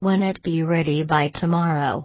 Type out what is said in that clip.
when it be ready by tomorrow,